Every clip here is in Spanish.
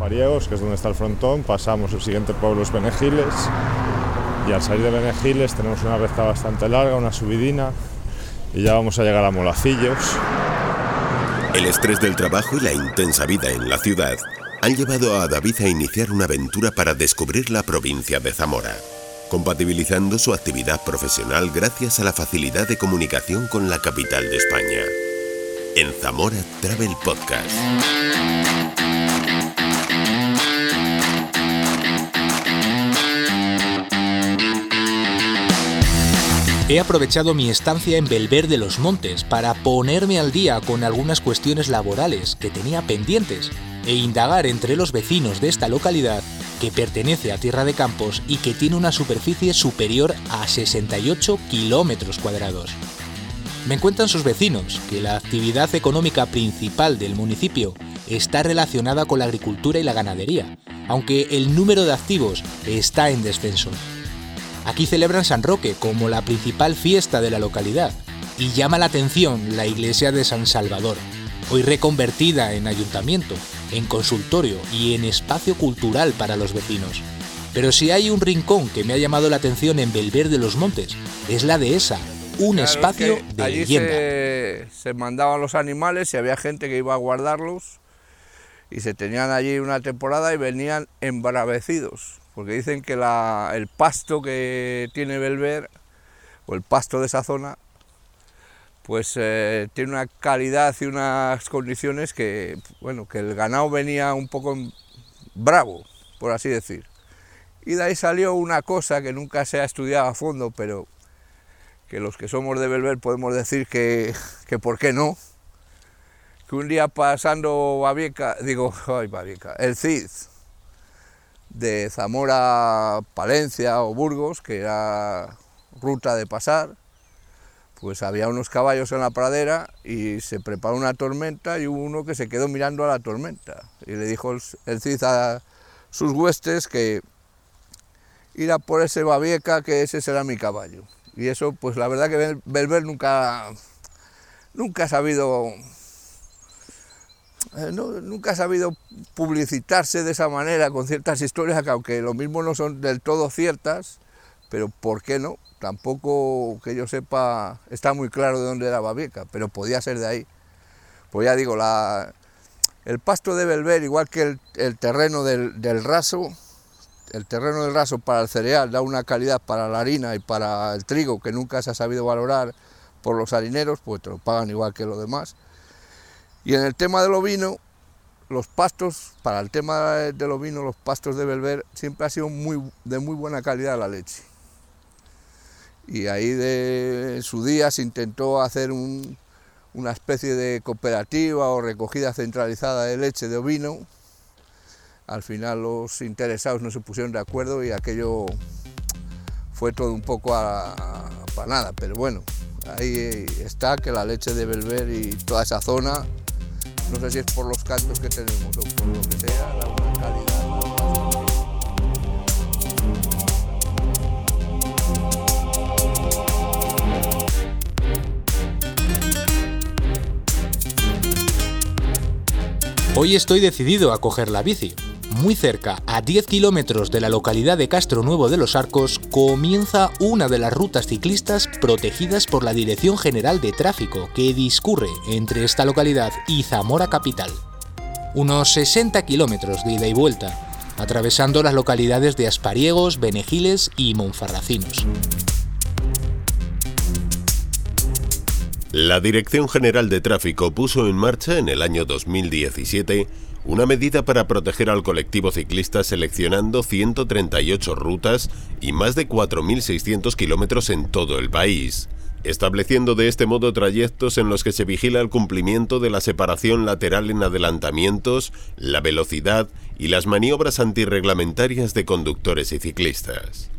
Aspariegos, que es donde está el frontón, pasamos el siguiente pueblo es Benegiles y al salir de Benegiles tenemos una recta bastante larga, una subidina y ya vamos a llegar a Molacillos. El estrés del trabajo y la intensa vida en la ciudad han llevado a David a iniciar una aventura para descubrir la provincia de Zamora, compatibilizando su actividad profesional gracias a la facilidad de comunicación con la capital de España. En Zamora Travel Podcast. He aprovechado mi estancia en Belver de los Montes para ponerme al día con algunas cuestiones laborales que tenía pendientes e indagar entre los vecinos de esta localidad que pertenece a Tierra de Campos y que tiene una superficie superior a 68 kilómetros cuadrados. Me cuentan sus vecinos que la actividad económica principal del municipio está relacionada con la agricultura y la ganadería, aunque el número de activos está en descenso. Aquí celebran San Roque como la principal fiesta de la localidad y llama la atención la iglesia de San Salvador, hoy reconvertida en ayuntamiento, en consultorio y en espacio cultural para los vecinos. Pero si hay un rincón que me ha llamado la atención en Belver de los Montes, es la dehesa, un espacio de allí leyenda. Se, se mandaban los animales y había gente que iba a guardarlos y se tenían allí una temporada y venían embravecidos porque dicen que la- el pasto que tiene Belver, o el pasto de esa zona, pues eh, tiene una calidad y unas condiciones que, bueno, que el ganado venía un poco bravo, por así decir. Y de ahí salió una cosa que nunca se ha estudiado a fondo, pero que los que somos de Belver podemos decir que, que por qué no, que un día pasando Babieca, digo, ay Babieca, el Cid, de Zamora a Palencia o Burgos, que era ruta de pasar, pues había unos caballos en la pradera y se preparó una tormenta y hubo uno que se quedó mirando a la tormenta y le dijo el, el Cid a sus huestes que ir por ese Babieca, que ese será mi caballo. Y eso, pues la verdad que Bel- Belver nunca, nunca ha sabido no- nunca ha sabido publicitarse de esa manera con ciertas historias que aunque lo mismo no son del todo ciertas, pero ¿por qué no? Tampoco que yo sepa está muy claro de dónde era Babieca, pero podía ser de ahí. Pues ya digo, la, el pasto de Belver, igual que el, terreno del, del raso, el terreno del raso para el cereal da una calidad para la harina y para el trigo que nunca se ha sabido valorar por los harineros, pues te lo pagan igual que lo demás. Y en el tema del ovino, los pastos, para el tema del ovino, los pastos de Belver siempre ha sido muy, de muy buena calidad la leche. Y ahí de en su día se intentó hacer un- una especie de cooperativa o recogida centralizada de leche de ovino. Al final los interesados no se pusieron de acuerdo y aquello fue todo un poco a, para nada, pero bueno, ahí está que la leche de Belver y toda esa zona no sé si es por los cantos que tenemos o por lo que sea, da una calidad. Hoy estoy decidido a coger la bici. Muy cerca, a 10 kilómetros de la localidad de Castro Nuevo de los Arcos, comienza una de las rutas ciclistas protegidas por la Dirección General de Tráfico que discurre entre esta localidad y Zamora Capital. Unos 60 kilómetros de ida y vuelta, atravesando las localidades de Aspariegos, Benegiles y Monfarracinos. La Dirección General de Tráfico puso en marcha en el año 2017 una medida para proteger al colectivo ciclista seleccionando 138 rutas y más de 4.600 kilómetros en todo el país, estableciendo de este modo trayectos en los que se vigila el cumplimiento de la separación lateral en adelantamientos, la velocidad y las maniobras antirreglamentarias de conductores y ciclistas.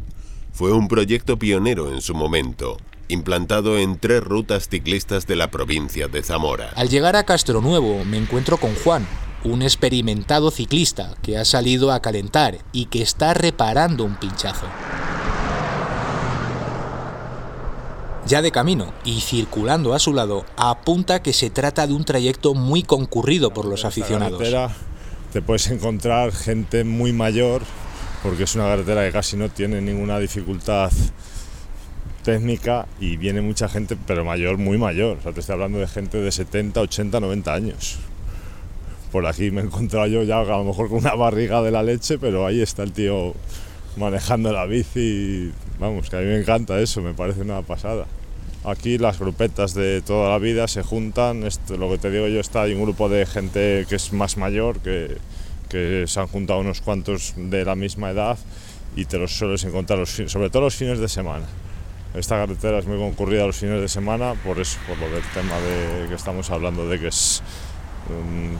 Fue un proyecto pionero en su momento, implantado en tres rutas ciclistas de la provincia de Zamora. Al llegar a Castro Nuevo me encuentro con Juan, un experimentado ciclista que ha salido a calentar y que está reparando un pinchazo. Ya de camino y circulando a su lado, apunta que se trata de un trayecto muy concurrido por los aficionados. carretera te puedes encontrar gente muy mayor, porque es una carretera que casi no tiene ninguna dificultad técnica y viene mucha gente, pero mayor, muy mayor. O sea, te estoy hablando de gente de 70, 80, 90 años. Por aquí me he encontrado yo ya a lo mejor con una barriga de la leche, pero ahí está el tío manejando la bici. Vamos, que a mí me encanta eso, me parece una pasada. Aquí las grupetas de toda la vida se juntan, esto, lo que te digo yo está, hay un grupo de gente que es más mayor, que, que se han juntado unos cuantos de la misma edad y te los sueles encontrar, los, sobre todo los fines de semana. Esta carretera es muy concurrida los fines de semana por eso, por lo del tema de que estamos hablando de que es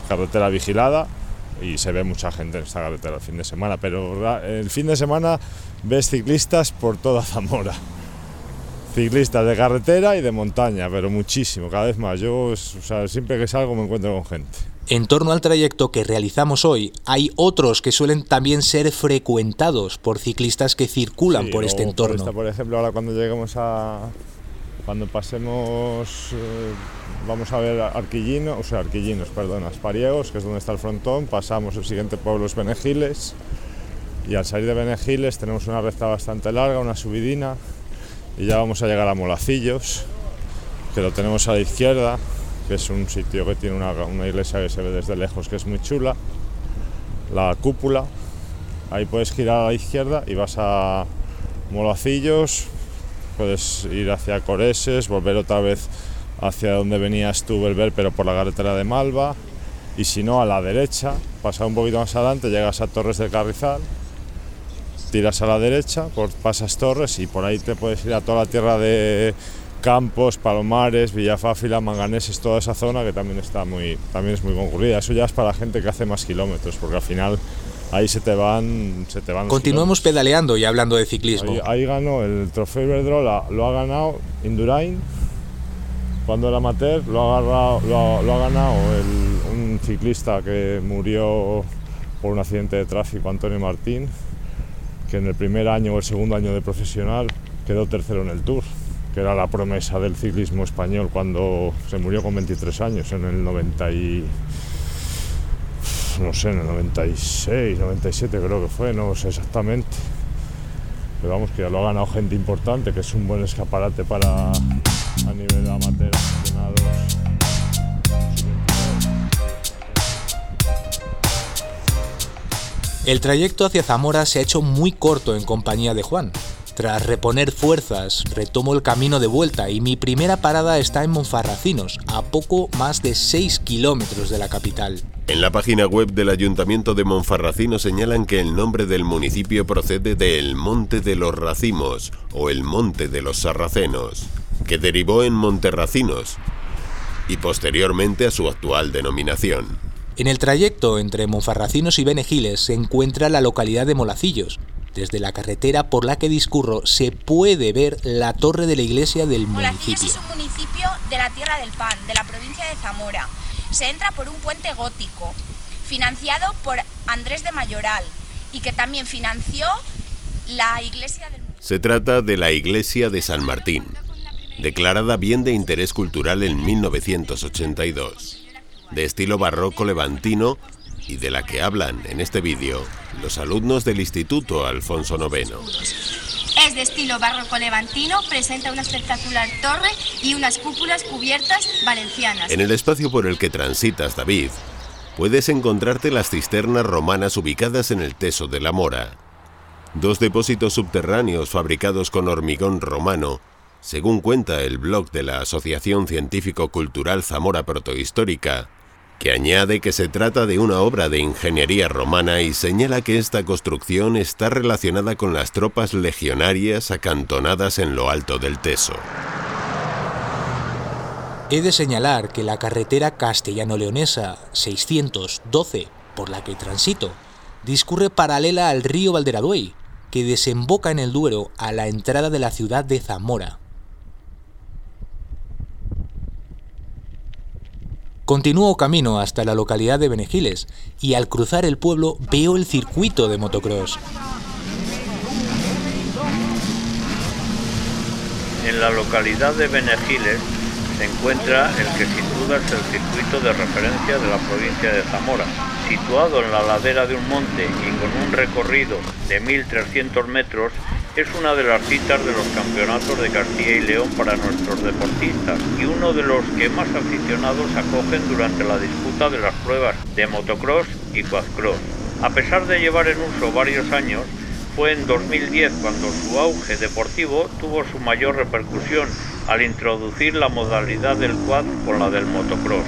carretera vigilada y se ve mucha gente en esta carretera el fin de semana, pero el fin de semana ves ciclistas por toda Zamora. Ciclistas de carretera y de montaña, pero muchísimo, cada vez más. Yo, o sea, siempre que salgo me encuentro con gente. En torno al trayecto que realizamos hoy, hay otros que suelen también ser frecuentados por ciclistas que circulan Sí, por este Por, entorno. esta, por ejemplo, ahora cuando lleguemos a. Cuando pasemos. eh, vamos a ver Arquillino, o sea, Arquillinos, perdón, Aspariegos, que es donde está el frontón. Pasamos el siguiente pueblo es Benegiles. Y al salir de Benegiles tenemos una recta bastante larga, una subidina. Y ya vamos a llegar a Molacillos, que lo tenemos a la izquierda, que es un sitio que tiene una, una iglesia que se ve desde lejos, que es muy chula. La cúpula, Ahí puedes girar a la izquierda y vas a Molacillos, puedes ir hacia Coreses, volver otra vez hacia donde venías tú, volver, pero por la carretera de Malva. Y si no, a la derecha, pasar un poquito más adelante, llegas a Torres del Carrizal, tiras a la derecha, por, pasas Torres y por ahí te puedes ir a toda la tierra de Campos, Palomares, Villafáfila, Manganeses, toda esa zona que también está muy, también es muy concurrida. Eso ya es para la gente que hace más kilómetros, porque al final ahí se te van, se te van. Continuamos pedaleando y hablando de ciclismo. Ahí, ahí ganó el trofeo Iberdrola, lo ha ganado Indurain. Cuando era amateur lo ha, ganado un ciclista que murió por un accidente de tráfico, Antonio Martín, que en el primer año o el segundo año de profesional quedó tercero en el Tour, que era la promesa del ciclismo español cuando se murió con 23 años, en el 90 y, no sé, en el 96, 97 creo que fue, no sé exactamente. Pero vamos, que ya lo ha ganado gente importante, que es un buen escaparate para a nivel amateur aficionados. El trayecto hacia Zamora se ha hecho muy corto en compañía de Juan. Tras reponer fuerzas, retomo el camino de vuelta y mi primera parada está en Monfarracinos, a poco más de 6 kilómetros de la capital. En la página web del Ayuntamiento de Monfarracino señalan que el nombre del municipio procede de El Monte de los Racimos o El Monte de los Sarracenos, que derivó en Monterracinos y posteriormente a su actual denominación. En el trayecto entre Monfarracinos y Benegiles se encuentra la localidad de Molacillos. Desde la carretera por la que discurro se puede ver la torre de la iglesia del Molacillos municipio. es un municipio de la Tierra del Pan, de la provincia de Zamora. Se entra por un puente gótico, financiado por Andrés de Mayoral, y que también financió la iglesia del Se trata de la iglesia de San Martín, declarada bien de interés cultural en 1982, de estilo barroco levantino y de la que hablan en este vídeo los alumnos del Instituto Alfonso IX. Es de estilo barroco levantino, presenta una espectacular torre y unas cúpulas cubiertas valencianas. En el espacio por el que transitas, David, puedes encontrarte las cisternas romanas ubicadas en el Teso de la Mora. Dos depósitos subterráneos fabricados con hormigón romano, según cuenta el blog de la Asociación Científico-Cultural Zamora Protohistórica, que añade que se trata de una obra de ingeniería romana y señala que esta construcción está relacionada con las tropas legionarias acantonadas en lo alto del Teso. He de señalar que la carretera castellano-leonesa 612, por la que transito, discurre paralela al río Valderaduey, que desemboca en el Duero a la entrada de la ciudad de Zamora. Continúo camino hasta la localidad de Benegiles y al cruzar el pueblo veo el circuito de motocross. En la localidad de Benegiles se encuentra el que sin duda es el circuito de referencia de la provincia de Zamora. Situado en la ladera de un monte y con un recorrido de 1.300 metros, es una de las citas de los campeonatos de Castilla y León para nuestros deportistas y uno de los que más aficionados acogen durante la disputa de las pruebas de motocross y quadcross. A pesar de llevar en uso varios años, fue en 2010 cuando su auge deportivo tuvo su mayor repercusión al introducir la modalidad del quad con la del motocross.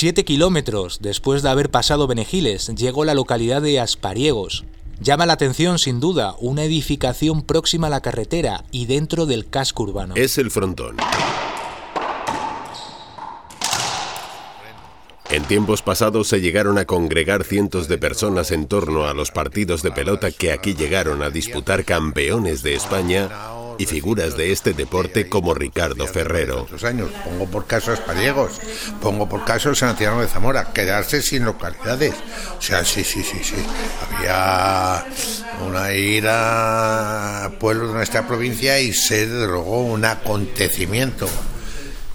Siete kilómetros después de haber pasado Benegiles, llegó la localidad de Aspariegos. Llama la atención, sin duda, una edificación próxima a la carretera y dentro del casco urbano. Es el frontón. En tiempos pasados se llegaron a congregar cientos de personas en torno a los partidos de pelota que aquí llegaron a disputar campeones de España y figuras de este deporte como Ricardo Ferrero. Pongo por caso a Espariegos, pongo por caso el Santiago de Zamora, quedarse sin localidades. O sea, sí, sí, sí, sí. Había una ira a pueblos de nuestra provincia y se luego un acontecimiento.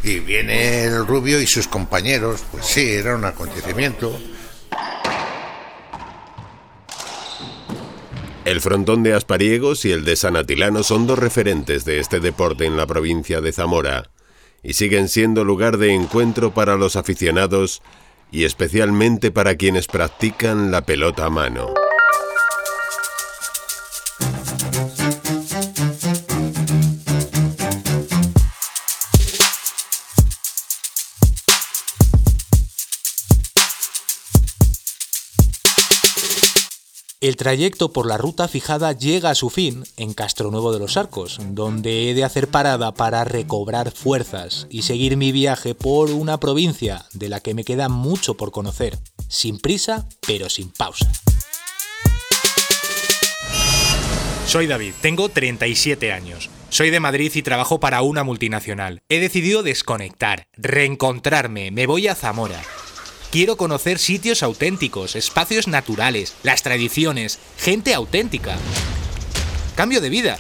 Y viene el rubio y sus compañeros, pues sí, era un acontecimiento. El frontón de Aspariegos y el de San Atilano son dos referentes de este deporte en la provincia de Zamora y siguen siendo lugar de encuentro para los aficionados y especialmente para quienes practican la pelota a mano. El trayecto por la ruta fijada llega a su fin en Castronuevo de los Arcos, donde he de hacer parada para recobrar fuerzas y seguir mi viaje por una provincia de la que me queda mucho por conocer, sin prisa pero sin pausa. Soy David, tengo 37 años. Soy de Madrid y trabajo para una multinacional. He decidido desconectar, reencontrarme, me voy a Zamora. Quiero conocer sitios auténticos, espacios naturales, las tradiciones, gente auténtica. Cambio de vida.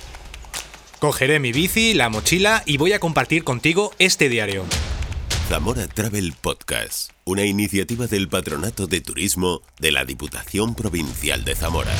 Cogeré mi bici, la mochila y voy a compartir contigo este diario. Zamora Travel Podcast, una iniciativa del Patronato de Turismo de la Diputación Provincial de Zamora.